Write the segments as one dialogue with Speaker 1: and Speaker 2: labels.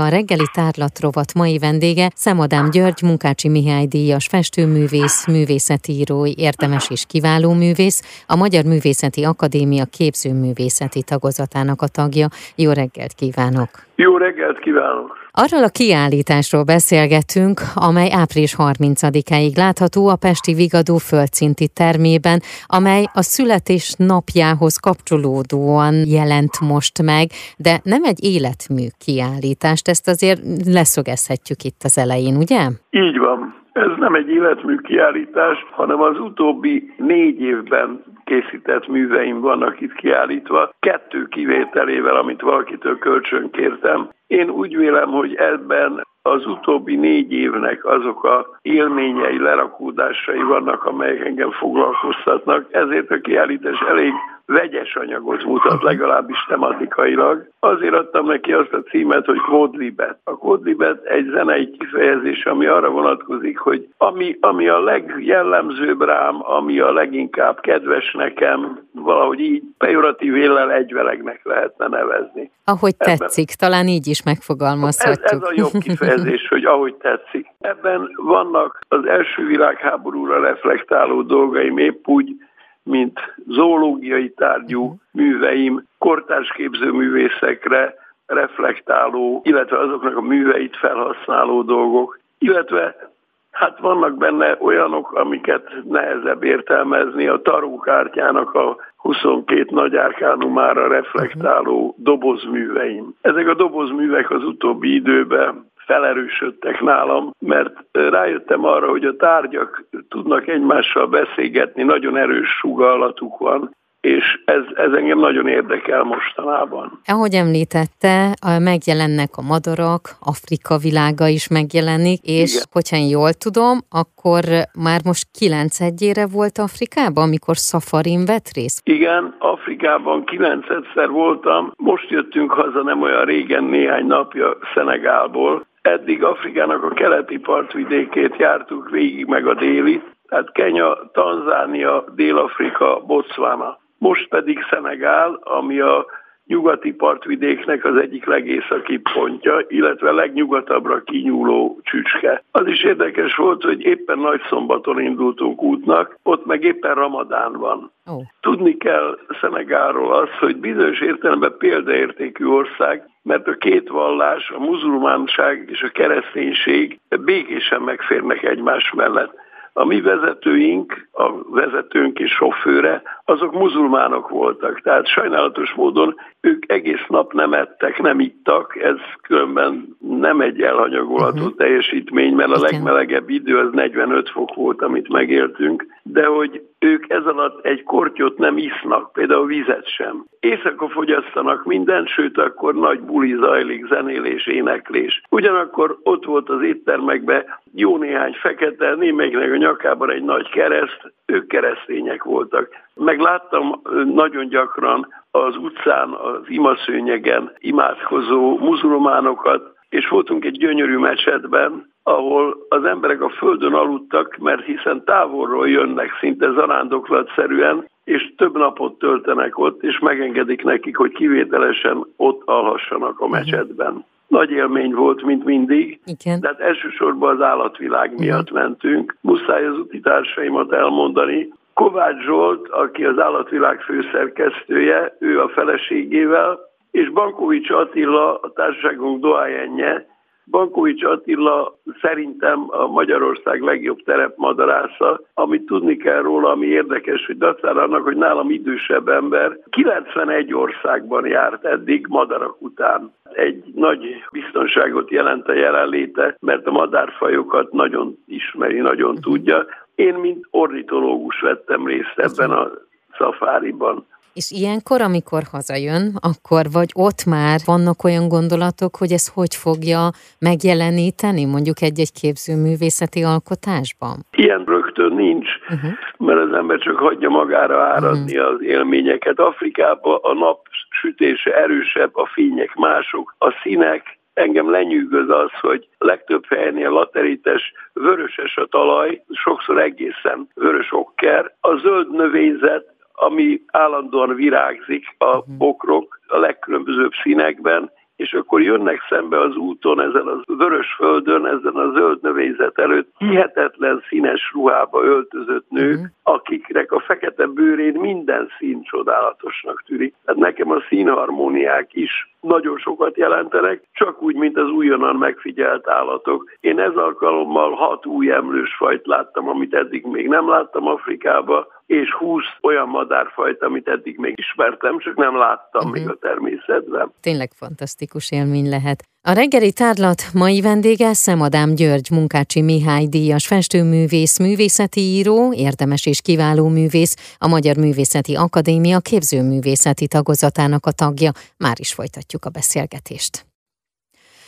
Speaker 1: A reggeli tárlatrovat mai vendége Szemadám György, Munkácsi Mihály díjas festőművész, művészetíró, érdemes és kiváló művész, a Magyar Művészeti Akadémia képzőművészeti tagozatának a tagja. Jó reggelt kívánok!
Speaker 2: Jó reggelt kívánok!
Speaker 1: Arról a kiállításról beszélgetünk, amely április 30-áig látható a Pesti Vigadó földszinti termében, amely a születés napjához kapcsolódóan jelent most meg, de nem egy életmű kiállítást, ezt azért leszögezhetjük itt az elején, ugye?
Speaker 2: Így van. Ez nem egy életmű kiállítás, hanem az utóbbi négy évben készített műveim vannak itt kiállítva, kettő kivételével, amit valakitől kölcsön kértem. Én úgy vélem, hogy ebben az utóbbi négy évnek azok a élményei, lerakódásai vannak, amelyek engem foglalkoztatnak, ezért a kiállítás elég vegyes anyagot mutat, legalábbis tematikailag. Azért adtam neki azt a címet, hogy Quodlibet. A Quodlibet egy zenei kifejezés, ami arra vonatkozik, hogy ami, ami a legjellemzőbb rám, ami a leginkább kedves nekem, valahogy így pejoratív éllel egyvelegnek lehetne nevezni.
Speaker 1: Ahogy Ebben. tetszik, talán így is megfogalmazhatjuk.
Speaker 2: Ez, ez a jobb kifejezés, hogy ahogy tetszik. Ebben vannak az első világháborúra reflektáló dolgaim, épp úgy, mint zoológiai tárgyú műveim, kortárs képzőművészekre reflektáló, illetve azoknak a műveit felhasználó dolgok, illetve hát vannak benne olyanok, amiket nehezebb értelmezni, a tarókártyának a 22 nagy árkánumára reflektáló dobozműveim. Ezek a dobozművek az utóbbi időben felerősödtek nálam, mert rájöttem arra, hogy a tárgyak tudnak egymással beszélgetni, nagyon erős sugallatuk van, és ez, ez engem nagyon érdekel mostanában.
Speaker 1: Ahogy említette, megjelennek a madarak, Afrika világa is megjelenik, és Igen. hogyha én jól tudom, akkor már most kilenc egyére volt Afrikában, amikor szafarin vett részt?
Speaker 2: Igen, Afrikában kilencedszer voltam, most jöttünk haza nem olyan régen, néhány napja Szenegálból, Eddig Afrikának a keleti partvidékét jártuk végig, meg a déli, tehát Kenya, Tanzánia, Dél-Afrika, Botswana. Most pedig Szenegál, ami a nyugati partvidéknek az egyik legészakibb pontja, illetve legnyugatabbra kinyúló csücske. Az is érdekes volt, hogy éppen nagy szombaton indultunk útnak, ott meg éppen Ramadán van. Oh. Tudni kell Szenegáról az, hogy bizonyos értelemben példaértékű ország, mert a két vallás, a muzulmánság és a kereszténység békésen megférnek egymás mellett a mi vezetőink, a vezetőnk és sofőre, azok muzulmánok voltak. Tehát sajnálatos módon ők egész nap nem ettek, nem ittak, ez különben nem egy elhanyagolható uh-huh. teljesítmény, mert a legmelegebb idő az 45 fok volt, amit megéltünk, de hogy ők ez alatt egy kortyot nem isznak, például vizet sem. Éjszaka fogyasztanak mindent, sőt akkor nagy buli zajlik, zenélés, éneklés. Ugyanakkor ott volt az éttermekben jó néhány fekete, némelyiknek a nyakában egy nagy kereszt, ők keresztények voltak. Megláttam nagyon gyakran az utcán, az imaszőnyegen imádkozó muzulmánokat, és voltunk egy gyönyörű mesetben, ahol az emberek a földön aludtak, mert hiszen távolról jönnek szinte zarándoklatszerűen, és több napot töltenek ott, és megengedik nekik, hogy kivételesen ott alhassanak a mecsetben. Nagy élmény volt, mint mindig, Igen. de hát elsősorban az állatvilág miatt mentünk. Muszáj az társaimat elmondani, Kovács Zsolt, aki az állatvilág főszerkesztője, ő a feleségével, és Bankovics Attila, a társaságunk doájenje, Bankovics Attila szerintem a Magyarország legjobb terepmadarásza. Amit tudni kell róla, ami érdekes, hogy dacára annak, hogy nálam idősebb ember, 91 országban járt eddig madarak után. Egy nagy biztonságot jelent a jelenléte, mert a madárfajokat nagyon ismeri, nagyon tudja. Én, mint ornitológus vettem részt ebben a szafáriban.
Speaker 1: És ilyenkor, amikor hazajön, akkor vagy ott már vannak olyan gondolatok, hogy ez hogy fogja megjeleníteni mondjuk egy-egy képzőművészeti alkotásban?
Speaker 2: Ilyen rögtön nincs, uh-huh. mert az ember csak hagyja magára áradni uh-huh. az élményeket. Afrikában a nap sütése erősebb, a fények mások, a színek, engem lenyűgöz az, hogy legtöbb helynél laterites, vöröses a talaj, sokszor egészen vörös okker. A zöld növényzet ami állandóan virágzik a mhm. bokrok a legkülönbözőbb színekben, és akkor jönnek szembe az úton, ezen a vörös földön, ezen a zöld növényzet előtt hihetetlen színes ruhába öltözött nők, uh-huh. akiknek a fekete bőrén minden szín csodálatosnak tűnik. Tehát nekem a színharmóniák is nagyon sokat jelentenek, csak úgy, mint az újonnan megfigyelt állatok. Én ez alkalommal hat új emlős fajt láttam, amit eddig még nem láttam Afrikába, és 20 olyan madárfajt, amit eddig még ismertem, csak nem láttam uh-huh. még a természetben.
Speaker 1: Tényleg fantasztikus élmény lehet. A reggeli tárlat mai vendége Szemadám György Munkácsi Mihály díjas festőművész, művészeti író, érdemes és kiváló művész, a Magyar Művészeti Akadémia képzőművészeti tagozatának a tagja. Már is folytatjuk a beszélgetést.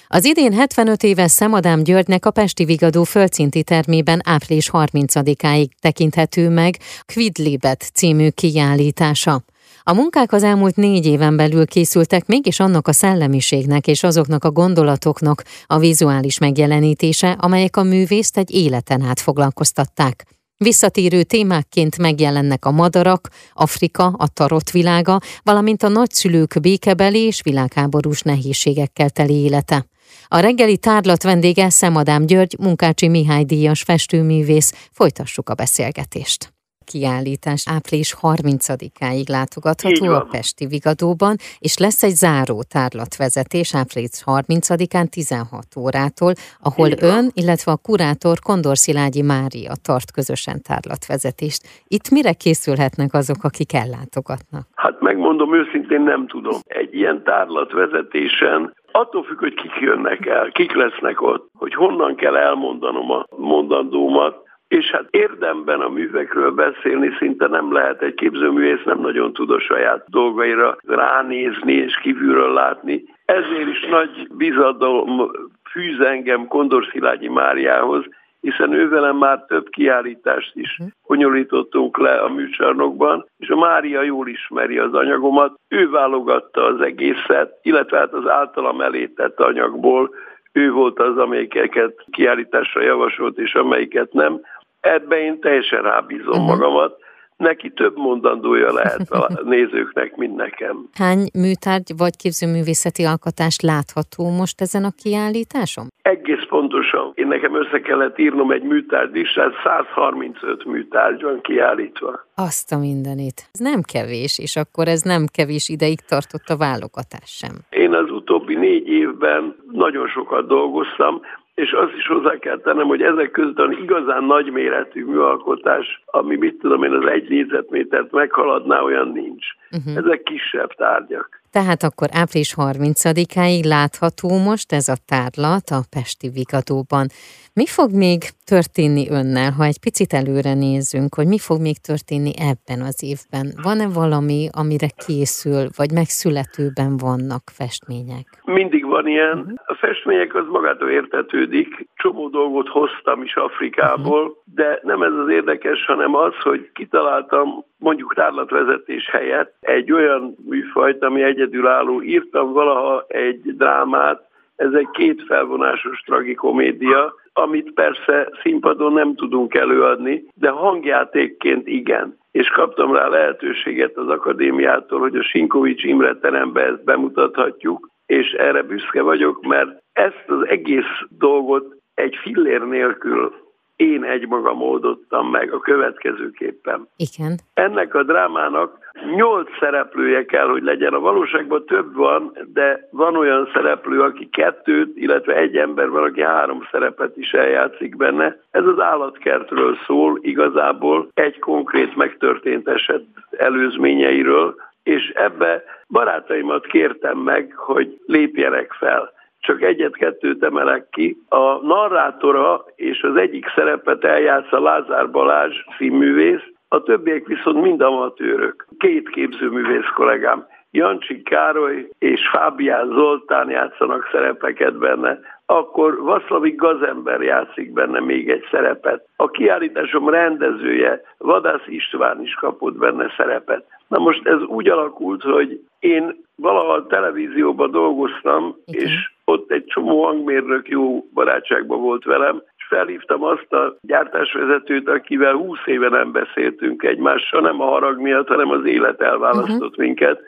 Speaker 1: Az idén 75 éves Szemadám Györgynek a Pesti Vigadó földszinti termében április 30-áig tekinthető meg Quidlibet című kiállítása. A munkák az elmúlt négy éven belül készültek, mégis annak a szellemiségnek és azoknak a gondolatoknak a vizuális megjelenítése, amelyek a művészt egy életen át foglalkoztatták. Visszatérő témákként megjelennek a madarak, Afrika, a tarot világa, valamint a nagyszülők békebeli és világháborús nehézségekkel teli élete. A reggeli tárlat vendége Szemadám György, Munkácsi Mihály díjas festőművész. Folytassuk a beszélgetést kiállítás április 30-áig látogatható a Pesti Vigadóban, és lesz egy záró tárlatvezetés április 30-án 16 órától, ahol ön, illetve a kurátor Kondor Szilágyi Mária tart közösen tárlatvezetést. Itt mire készülhetnek azok, akik ellátogatnak?
Speaker 2: Hát megmondom őszintén nem tudom. Egy ilyen tárlatvezetésen attól függ, hogy kik jönnek el, kik lesznek ott, hogy honnan kell elmondanom a mondandómat, és hát érdemben a művekről beszélni szinte nem lehet. Egy képzőművész nem nagyon tud a saját dolgaira ránézni és kívülről látni. Ezért is nagy bizadalom fűz engem Kondor Szilágyi Máriához, hiszen ővelem már több kiállítást is mhm. bonyolítottunk le a műcsarnokban, és a Mária jól ismeri az anyagomat. Ő válogatta az egészet, illetve hát az általam elétett anyagból ő volt az, amelyiket kiállításra javasolt, és amelyiket nem. Ebbe én teljesen rábízom uh-huh. magamat. Neki több mondandója lehet a nézőknek, mint nekem.
Speaker 1: Hány műtárgy vagy képzőművészeti alkotást látható most ezen a kiállításon?
Speaker 2: Egész pontosan. Én nekem össze kellett írnom egy műtárgy is, tehát 135 műtárgy van kiállítva.
Speaker 1: Azt a mindenit. Ez nem kevés, és akkor ez nem kevés ideig tartott a válogatás sem.
Speaker 2: Én az utóbbi négy évben nagyon sokat dolgoztam, és azt is hozzá kell tennem, hogy ezek között az igazán nagyméretű műalkotás, ami mit tudom én, az egy négyzetmétert meghaladná, olyan nincs. Uh-huh. Ezek kisebb tárgyak.
Speaker 1: Tehát akkor április 30-áig látható most ez a tárlat a Pesti Vigadóban. Mi fog még történni önnel, ha egy picit előre nézzünk, hogy mi fog még történni ebben az évben? Van-e valami, amire készül, vagy megszületőben vannak festmények?
Speaker 2: Mindig van ilyen. A festmények az magától értetődik. Csomó dolgot hoztam is Afrikából, uh-huh. de nem ez az érdekes, hanem az, hogy kitaláltam mondjuk tárlatvezetés helyett egy olyan műfajt, ami egyedülálló. Írtam valaha egy drámát, ez egy két felvonásos tragikomédia, amit persze színpadon nem tudunk előadni, de hangjátékként igen. És kaptam rá lehetőséget az akadémiától, hogy a Sinkovics Imre terembe ezt bemutathatjuk, és erre büszke vagyok, mert ezt az egész dolgot egy fillér nélkül én egymagam oldottam meg a következőképpen.
Speaker 1: Igen.
Speaker 2: Ennek a drámának nyolc szereplője kell, hogy legyen. A valóságban több van, de van olyan szereplő, aki kettőt, illetve egy ember van, aki három szerepet is eljátszik benne. Ez az állatkertről szól igazából, egy konkrét megtörtént eset előzményeiről, és ebbe barátaimat kértem meg, hogy lépjenek fel csak egyet-kettőt emelek ki. A narrátora és az egyik szerepet eljátsza Lázár Balázs színművész, a többiek viszont mind amatőrök. Két képzőművész kollégám, Jancsi Károly és Fábián Zoltán játszanak szerepeket benne, akkor Vaszlavik Gazember játszik benne még egy szerepet. A kiállításom rendezője, Vadász István is kapott benne szerepet. Na most ez úgy alakult, hogy én valaha a televízióban dolgoztam, Igen. és ott egy csomó hangmérnök jó barátságban volt velem, és felhívtam azt a gyártásvezetőt, akivel 20 éve nem beszéltünk egymással, nem a harag miatt, hanem az élet elválasztott uh-huh. minket,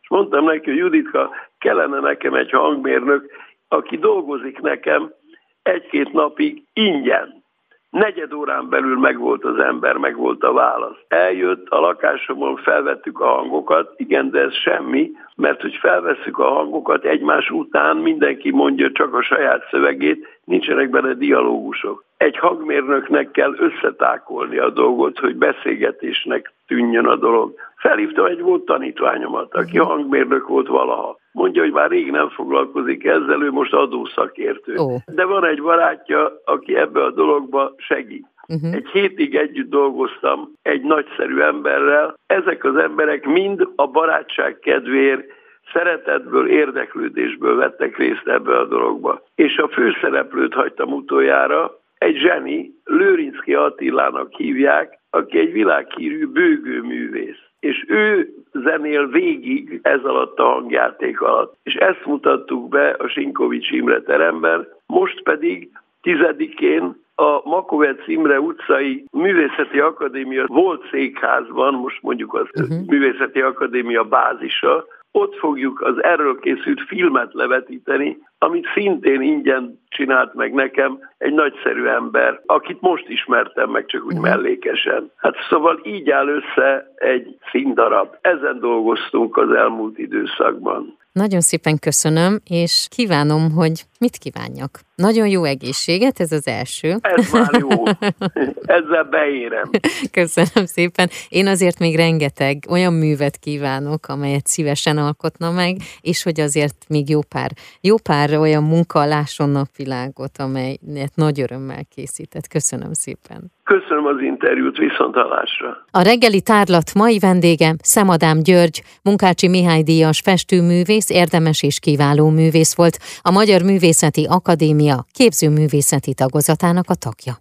Speaker 2: és mondtam neki, hogy Juditka, kellene nekem egy hangmérnök, aki dolgozik nekem egy-két napig ingyen. Negyed órán belül megvolt az ember, megvolt a válasz. Eljött a lakásomon, felvettük a hangokat, igen, de ez semmi, mert hogy felvesszük a hangokat egymás után, mindenki mondja csak a saját szövegét, nincsenek benne dialógusok. Egy hangmérnöknek kell összetákolni a dolgot, hogy beszélgetésnek tűnjön a dolog. Felhívtam egy volt tanítványomat, aki hangmérnök volt valaha. Mondja, hogy már rég nem foglalkozik ezzel, ő most adószakértő. Oh. De van egy barátja, aki ebbe a dologba segít. Uh-huh. Egy hétig együtt dolgoztam egy nagyszerű emberrel. Ezek az emberek mind a barátság kedvéért szeretetből, érdeklődésből vettek részt ebbe a dologba. És a főszereplőt hagytam utoljára, egy zseni, Lőrinszki Attilának hívják, aki egy világhírű bőgőművész. És ő zenél végig ez alatt a hangjáték alatt. És ezt mutattuk be a Sinkovics Imre teremben, most pedig tizedikén a Makovec Imre utcai Művészeti Akadémia volt székházban, most mondjuk az uh-huh. Művészeti Akadémia bázisa, ott fogjuk az erről készült filmet levetíteni, amit szintén ingyen csinált meg nekem egy nagyszerű ember, akit most ismertem meg csak úgy uh-huh. mellékesen. Hát szóval így áll össze egy színdarab. Ezen dolgoztunk az elmúlt időszakban.
Speaker 1: Nagyon szépen köszönöm, és kívánom, hogy mit kívánjak. Nagyon jó egészséget, ez az első.
Speaker 2: Ez már jó. Ezzel beérem.
Speaker 1: Köszönöm szépen. Én azért még rengeteg olyan művet kívánok, amelyet szívesen alkotna meg, és hogy azért még jó pár, jó pár olyan munka lásson napvilágot, amelyet nagy örömmel készített. Köszönöm szépen.
Speaker 2: Köszönöm az interjút, viszont hallásra.
Speaker 1: A reggeli tárlat mai vendége Szemadám György, Munkácsi Mihály Díjas festőművész, érdemes és kiváló művész volt, a Magyar Művészeti Akadémia képzőművészeti tagozatának a tagja.